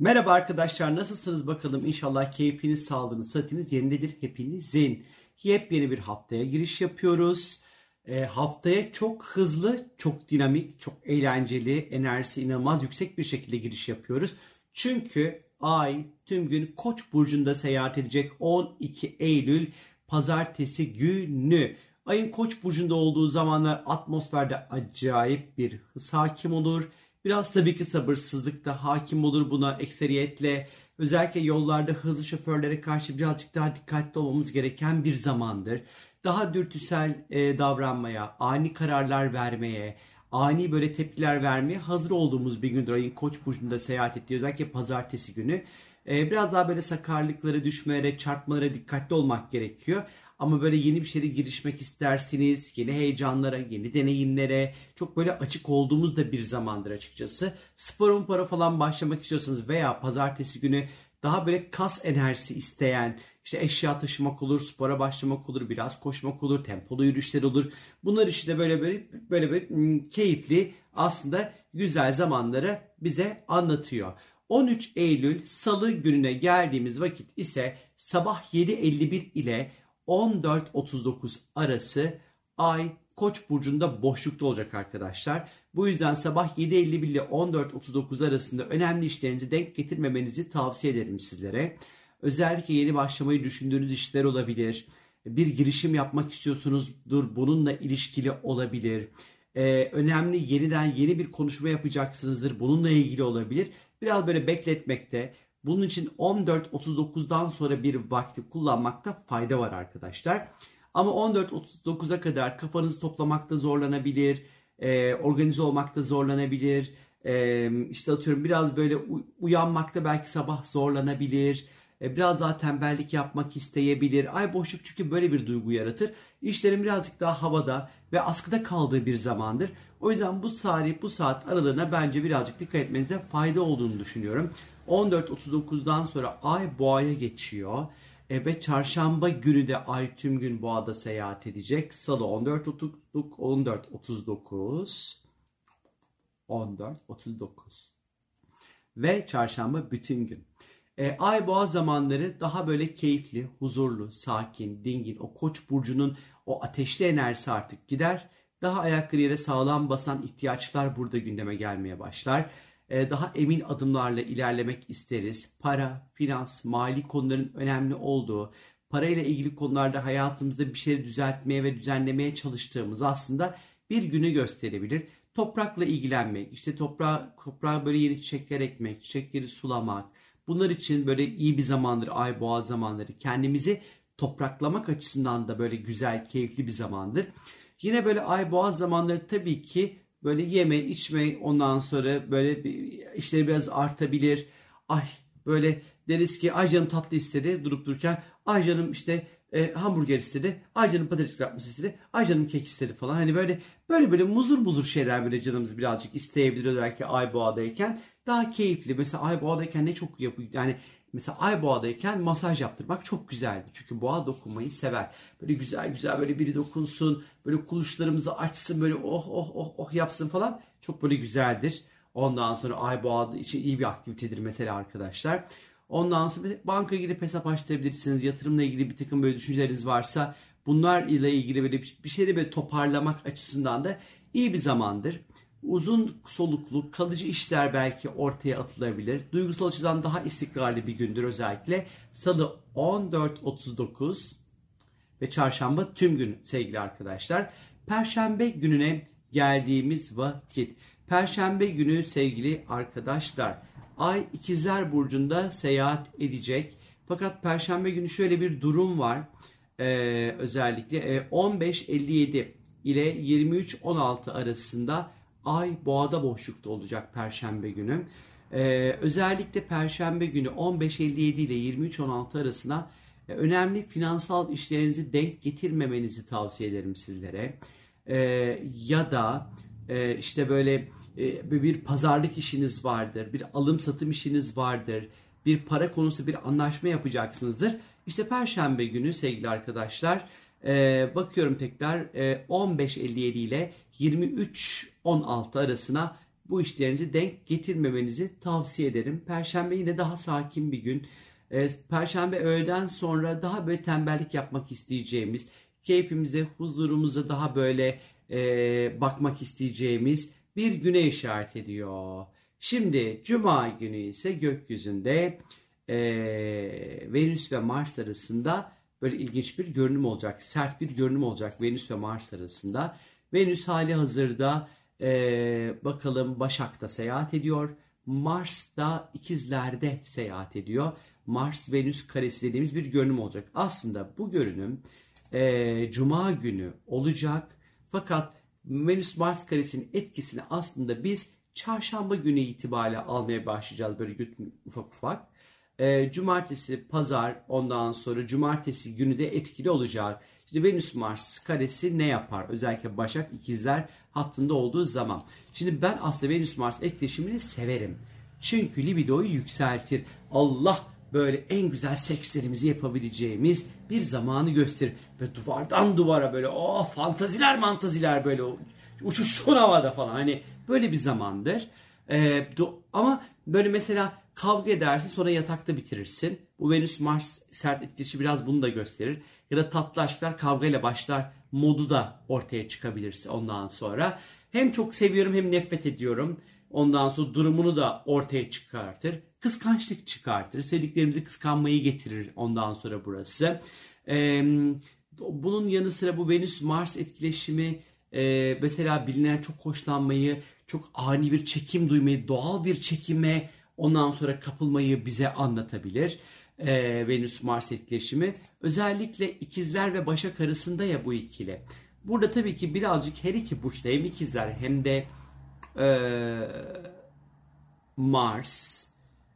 Merhaba arkadaşlar nasılsınız bakalım inşallah keyfiniz, sağlığınız, sıhhatiniz yerindedir hepinizin. Yepyeni bir haftaya giriş yapıyoruz. E, haftaya çok hızlı, çok dinamik, çok eğlenceli, enerjisi inanılmaz yüksek bir şekilde giriş yapıyoruz. Çünkü ay tüm gün Koç burcunda seyahat edecek 12 Eylül pazartesi günü. Ayın Koç burcunda olduğu zamanlar atmosferde acayip bir hız hakim olur Biraz tabii ki sabırsızlık da hakim olur buna ekseriyetle. Özellikle yollarda hızlı şoförlere karşı birazcık daha dikkatli olmamız gereken bir zamandır. Daha dürtüsel e, davranmaya, ani kararlar vermeye, ani böyle tepkiler vermeye hazır olduğumuz bir gündür. Ayın Koç burcunda seyahat ettiği özellikle pazartesi günü. E, biraz daha böyle sakarlıklara, düşmelere, çarpmalara dikkatli olmak gerekiyor. Ama böyle yeni bir şeye girişmek istersiniz, yeni heyecanlara, yeni deneyimlere çok böyle açık olduğumuz da bir zamandır açıkçası. Spor para falan başlamak istiyorsanız veya pazartesi günü daha böyle kas enerjisi isteyen, işte eşya taşımak olur, spora başlamak olur, biraz koşmak olur, tempolu yürüyüşler olur. Bunlar işte böyle böyle böyle böyle hmm, keyifli aslında güzel zamanları bize anlatıyor. 13 Eylül Salı gününe geldiğimiz vakit ise sabah 7.51 ile 14.39 arası Ay Koç burcunda boşlukta olacak arkadaşlar. Bu yüzden sabah 7.51 ile 14.39 arasında önemli işlerinizi denk getirmemenizi tavsiye ederim sizlere. Özellikle yeni başlamayı düşündüğünüz işler olabilir. Bir girişim yapmak istiyorsunuzdur. Bununla ilişkili olabilir. Ee, önemli yeniden yeni bir konuşma yapacaksınızdır. Bununla ilgili olabilir. Biraz böyle bekletmekte bunun için 14.39'dan sonra bir vakti kullanmakta fayda var arkadaşlar. Ama 14.39'a kadar kafanızı toplamakta zorlanabilir, e, organize olmakta zorlanabilir. E, işte atıyorum biraz böyle uyanmakta belki sabah zorlanabilir. E, biraz daha tembellik yapmak isteyebilir. Ay boşluk çünkü böyle bir duygu yaratır. İşlerin birazcık daha havada ve askıda kaldığı bir zamandır. O yüzden bu tarih, bu saat aralığına bence birazcık dikkat etmenizde fayda olduğunu düşünüyorum. 14.39'dan sonra ay boğaya geçiyor. E, ve çarşamba günü de ay tüm gün boğada seyahat edecek. Salı 14.39 14.39 14.39 ve çarşamba bütün gün. E, ay boğa zamanları daha böyle keyifli, huzurlu, sakin, dingin. O koç burcunun o ateşli enerjisi artık gider. Daha ayakları yere sağlam basan ihtiyaçlar burada gündeme gelmeye başlar. E, daha emin adımlarla ilerlemek isteriz. Para, finans, mali konuların önemli olduğu, parayla ilgili konularda hayatımızda bir şeyleri düzeltmeye ve düzenlemeye çalıştığımız aslında bir günü gösterebilir. Toprakla ilgilenmek, işte toprağa, toprağa böyle yeni çiçekler ekmek, çiçekleri sulamak. Bunlar için böyle iyi bir zamandır, ay boğa zamanları. Kendimizi topraklamak açısından da böyle güzel, keyifli bir zamandır. Yine böyle ay boğa zamanları tabii ki böyle yeme içme ondan sonra böyle işleri biraz artabilir. Ay böyle deriz ki ay canım tatlı istedi durup dururken ay canım işte e, hamburger istedi. Ay canım patates kızartması istedi. Ay canım kek istedi falan. Hani böyle böyle böyle muzur muzur şeyler böyle canımız birazcık isteyebilir özellikle ay boğadayken. Daha keyifli. Mesela ay boğadayken ne çok yapıyor. Yani Mesela ay boğadayken masaj yaptırmak çok güzeldi. Çünkü boğa dokunmayı sever. Böyle güzel güzel böyle biri dokunsun. Böyle kuluşlarımızı açsın. Böyle oh oh oh oh yapsın falan. Çok böyle güzeldir. Ondan sonra ay boğa için iyi bir aktivitedir mesela arkadaşlar. Ondan sonra banka gidip hesap açtırabilirsiniz. Yatırımla ilgili bir takım böyle düşünceleriniz varsa bunlar ile ilgili böyle bir şeyleri böyle toparlamak açısından da iyi bir zamandır uzun soluklu kalıcı işler belki ortaya atılabilir. Duygusal açıdan daha istikrarlı bir gündür özellikle. Salı 14.39 ve çarşamba tüm gün sevgili arkadaşlar. Perşembe gününe geldiğimiz vakit. Perşembe günü sevgili arkadaşlar Ay ikizler burcunda seyahat edecek. Fakat perşembe günü şöyle bir durum var. Ee, özellikle e, 15.57 ile 23.16 arasında Ay boğada boşlukta olacak Perşembe günü. Ee, özellikle Perşembe günü 15.57 ile 23.16 arasına e, önemli finansal işlerinizi denk getirmemenizi tavsiye ederim sizlere. Ee, ya da e, işte böyle e, bir pazarlık işiniz vardır, bir alım satım işiniz vardır, bir para konusu bir anlaşma yapacaksınızdır. İşte Perşembe günü sevgili arkadaşlar e, bakıyorum tekrar e, 15.57 ile 23.16 arasına bu işlerinizi denk getirmemenizi tavsiye ederim. Perşembe yine daha sakin bir gün. E, Perşembe öğleden sonra daha böyle tembellik yapmak isteyeceğimiz, keyfimize, huzurumuza daha böyle e, bakmak isteyeceğimiz bir güne işaret ediyor. Şimdi Cuma günü ise gökyüzünde e, Venüs ve Mars arasında böyle ilginç bir görünüm olacak. Sert bir görünüm olacak Venüs ve Mars arasında. Venüs hali hazırda e, bakalım Başak'ta seyahat ediyor. Mars da ikizlerde seyahat ediyor. Mars-Venüs karesi dediğimiz bir görünüm olacak. Aslında bu görünüm e, Cuma günü olacak. Fakat Venüs-Mars karesinin etkisini aslında biz çarşamba günü itibariyle almaya başlayacağız böyle ufak ufak. E, cumartesi, pazar ondan sonra cumartesi günü de etkili olacak. Şimdi Venüs Mars karesi ne yapar? Özellikle Başak ikizler hattında olduğu zaman. Şimdi ben aslında Venüs Mars etkileşimini severim. Çünkü libidoyu yükseltir. Allah böyle en güzel sekslerimizi yapabileceğimiz bir zamanı gösterir. Ve duvardan duvara böyle o fantaziler mantaziler böyle uçuşsun havada falan. Hani böyle bir zamandır. Ee, ama böyle mesela kavga edersin sonra yatakta bitirirsin. Bu Venüs Mars sert etkisi biraz bunu da gösterir. Ya da tatlı aşklar kavgayla başlar modu da ortaya çıkabilirse ondan sonra. Hem çok seviyorum hem nefret ediyorum. Ondan sonra durumunu da ortaya çıkartır. Kıskançlık çıkartır. Sevdiklerimizi kıskanmayı getirir ondan sonra burası. Ee, bunun yanı sıra bu Venüs-Mars etkileşimi e, mesela bilinen çok hoşlanmayı, çok ani bir çekim duymayı, doğal bir çekime ondan sonra kapılmayı bize anlatabilir. Ee, Venüs-Mars etkileşimi. Özellikle ikizler ve başak arasında ya bu ikili. Burada tabii ki birazcık her iki burçta hem ikizler hem de e, Mars,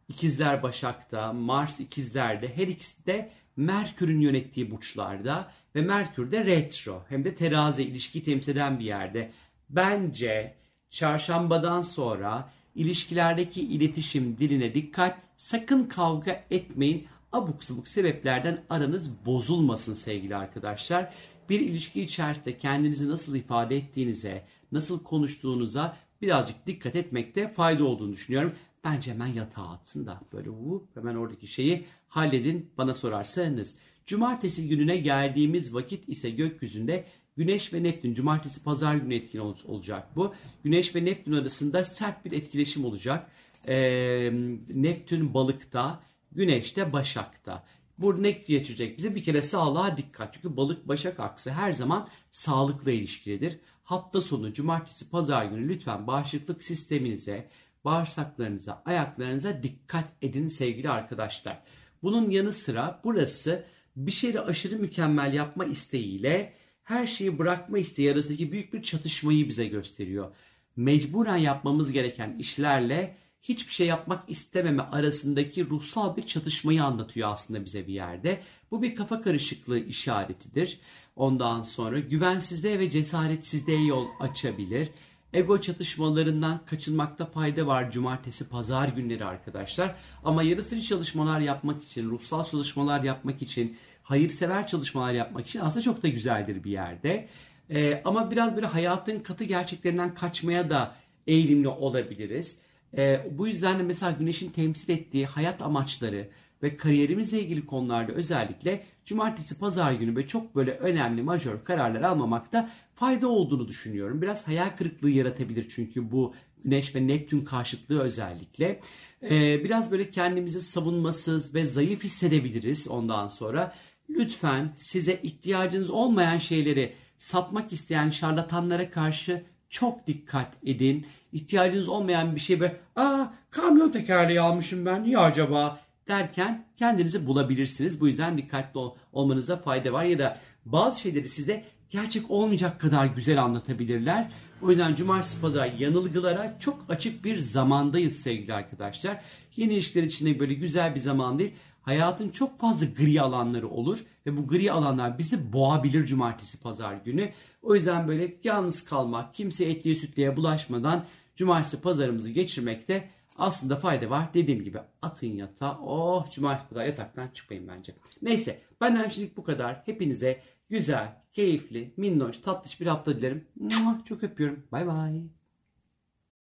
ikizler Başak'ta, Mars ikizlerde, her ikisi de Merkür'ün yönettiği burçlarda ve Merkür de retro hem de terazi ilişki temsil eden bir yerde. Bence çarşambadan sonra ilişkilerdeki iletişim diline dikkat, sakın kavga etmeyin. Abuk sabuk sebeplerden aranız bozulmasın sevgili arkadaşlar. Bir ilişki içerisinde kendinizi nasıl ifade ettiğinize, nasıl konuştuğunuza birazcık dikkat etmekte fayda olduğunu düşünüyorum. Bence hemen yatağa atsın da böyle vup hemen oradaki şeyi halledin bana sorarsanız. Cumartesi gününe geldiğimiz vakit ise gökyüzünde Güneş ve Neptün cumartesi pazar günü etkin olacak bu. Güneş ve Neptün arasında sert bir etkileşim olacak. Ee, Neptün balıkta, Güneş de başakta. Bu ne getirecek bize? Bir kere sağlığa dikkat. Çünkü balık başak aksı her zaman sağlıkla ilişkilidir. Hafta sonu cumartesi pazar günü lütfen bağışıklık sisteminize, bağırsaklarınıza, ayaklarınıza dikkat edin sevgili arkadaşlar. Bunun yanı sıra burası bir şeyi aşırı mükemmel yapma isteğiyle her şeyi bırakma isteği arasındaki büyük bir çatışmayı bize gösteriyor. Mecburen yapmamız gereken işlerle hiçbir şey yapmak istememe arasındaki ruhsal bir çatışmayı anlatıyor aslında bize bir yerde. Bu bir kafa karışıklığı işaretidir. Ondan sonra güvensizliğe ve cesaretsizliğe yol açabilir. Ego çatışmalarından kaçınmakta fayda var cumartesi pazar günleri arkadaşlar. Ama yaratıcı çalışmalar yapmak için, ruhsal çalışmalar yapmak için, hayırsever çalışmalar yapmak için aslında çok da güzeldir bir yerde. Ee, ama biraz böyle hayatın katı gerçeklerinden kaçmaya da eğilimli olabiliriz. Ee, bu yüzden de mesela güneşin temsil ettiği hayat amaçları ve kariyerimizle ilgili konularda özellikle cumartesi pazar günü ve çok böyle önemli majör kararlar almamakta fayda olduğunu düşünüyorum. Biraz hayal kırıklığı yaratabilir çünkü bu Güneş ve Neptün karşıtlığı özellikle. Ee, biraz böyle kendimizi savunmasız ve zayıf hissedebiliriz ondan sonra. Lütfen size ihtiyacınız olmayan şeyleri satmak isteyen şarlatanlara karşı çok dikkat edin. İhtiyacınız olmayan bir şey böyle aa kamyon tekerleği almışım ben niye acaba derken kendinizi bulabilirsiniz. Bu yüzden dikkatli ol, olmanıza fayda var ya da bazı şeyleri size gerçek olmayacak kadar güzel anlatabilirler. O yüzden cumartesi pazar yanılgılara çok açık bir zamandayız sevgili arkadaşlar. Yeni ilişkiler için de böyle güzel bir zaman değil. Hayatın çok fazla gri alanları olur ve bu gri alanlar bizi boğabilir cumartesi pazar günü. O yüzden böyle yalnız kalmak, kimse etliye sütlüye bulaşmadan cumartesi pazarımızı geçirmekte aslında fayda var. Dediğim gibi atın yatağa. Oh cumartesi pazar yataktan çıkmayın bence. Neyse benden şimdilik bu kadar. Hepinize güzel, keyifli, minnoş, tatlış bir hafta dilerim. Çok öpüyorum. Bay bay.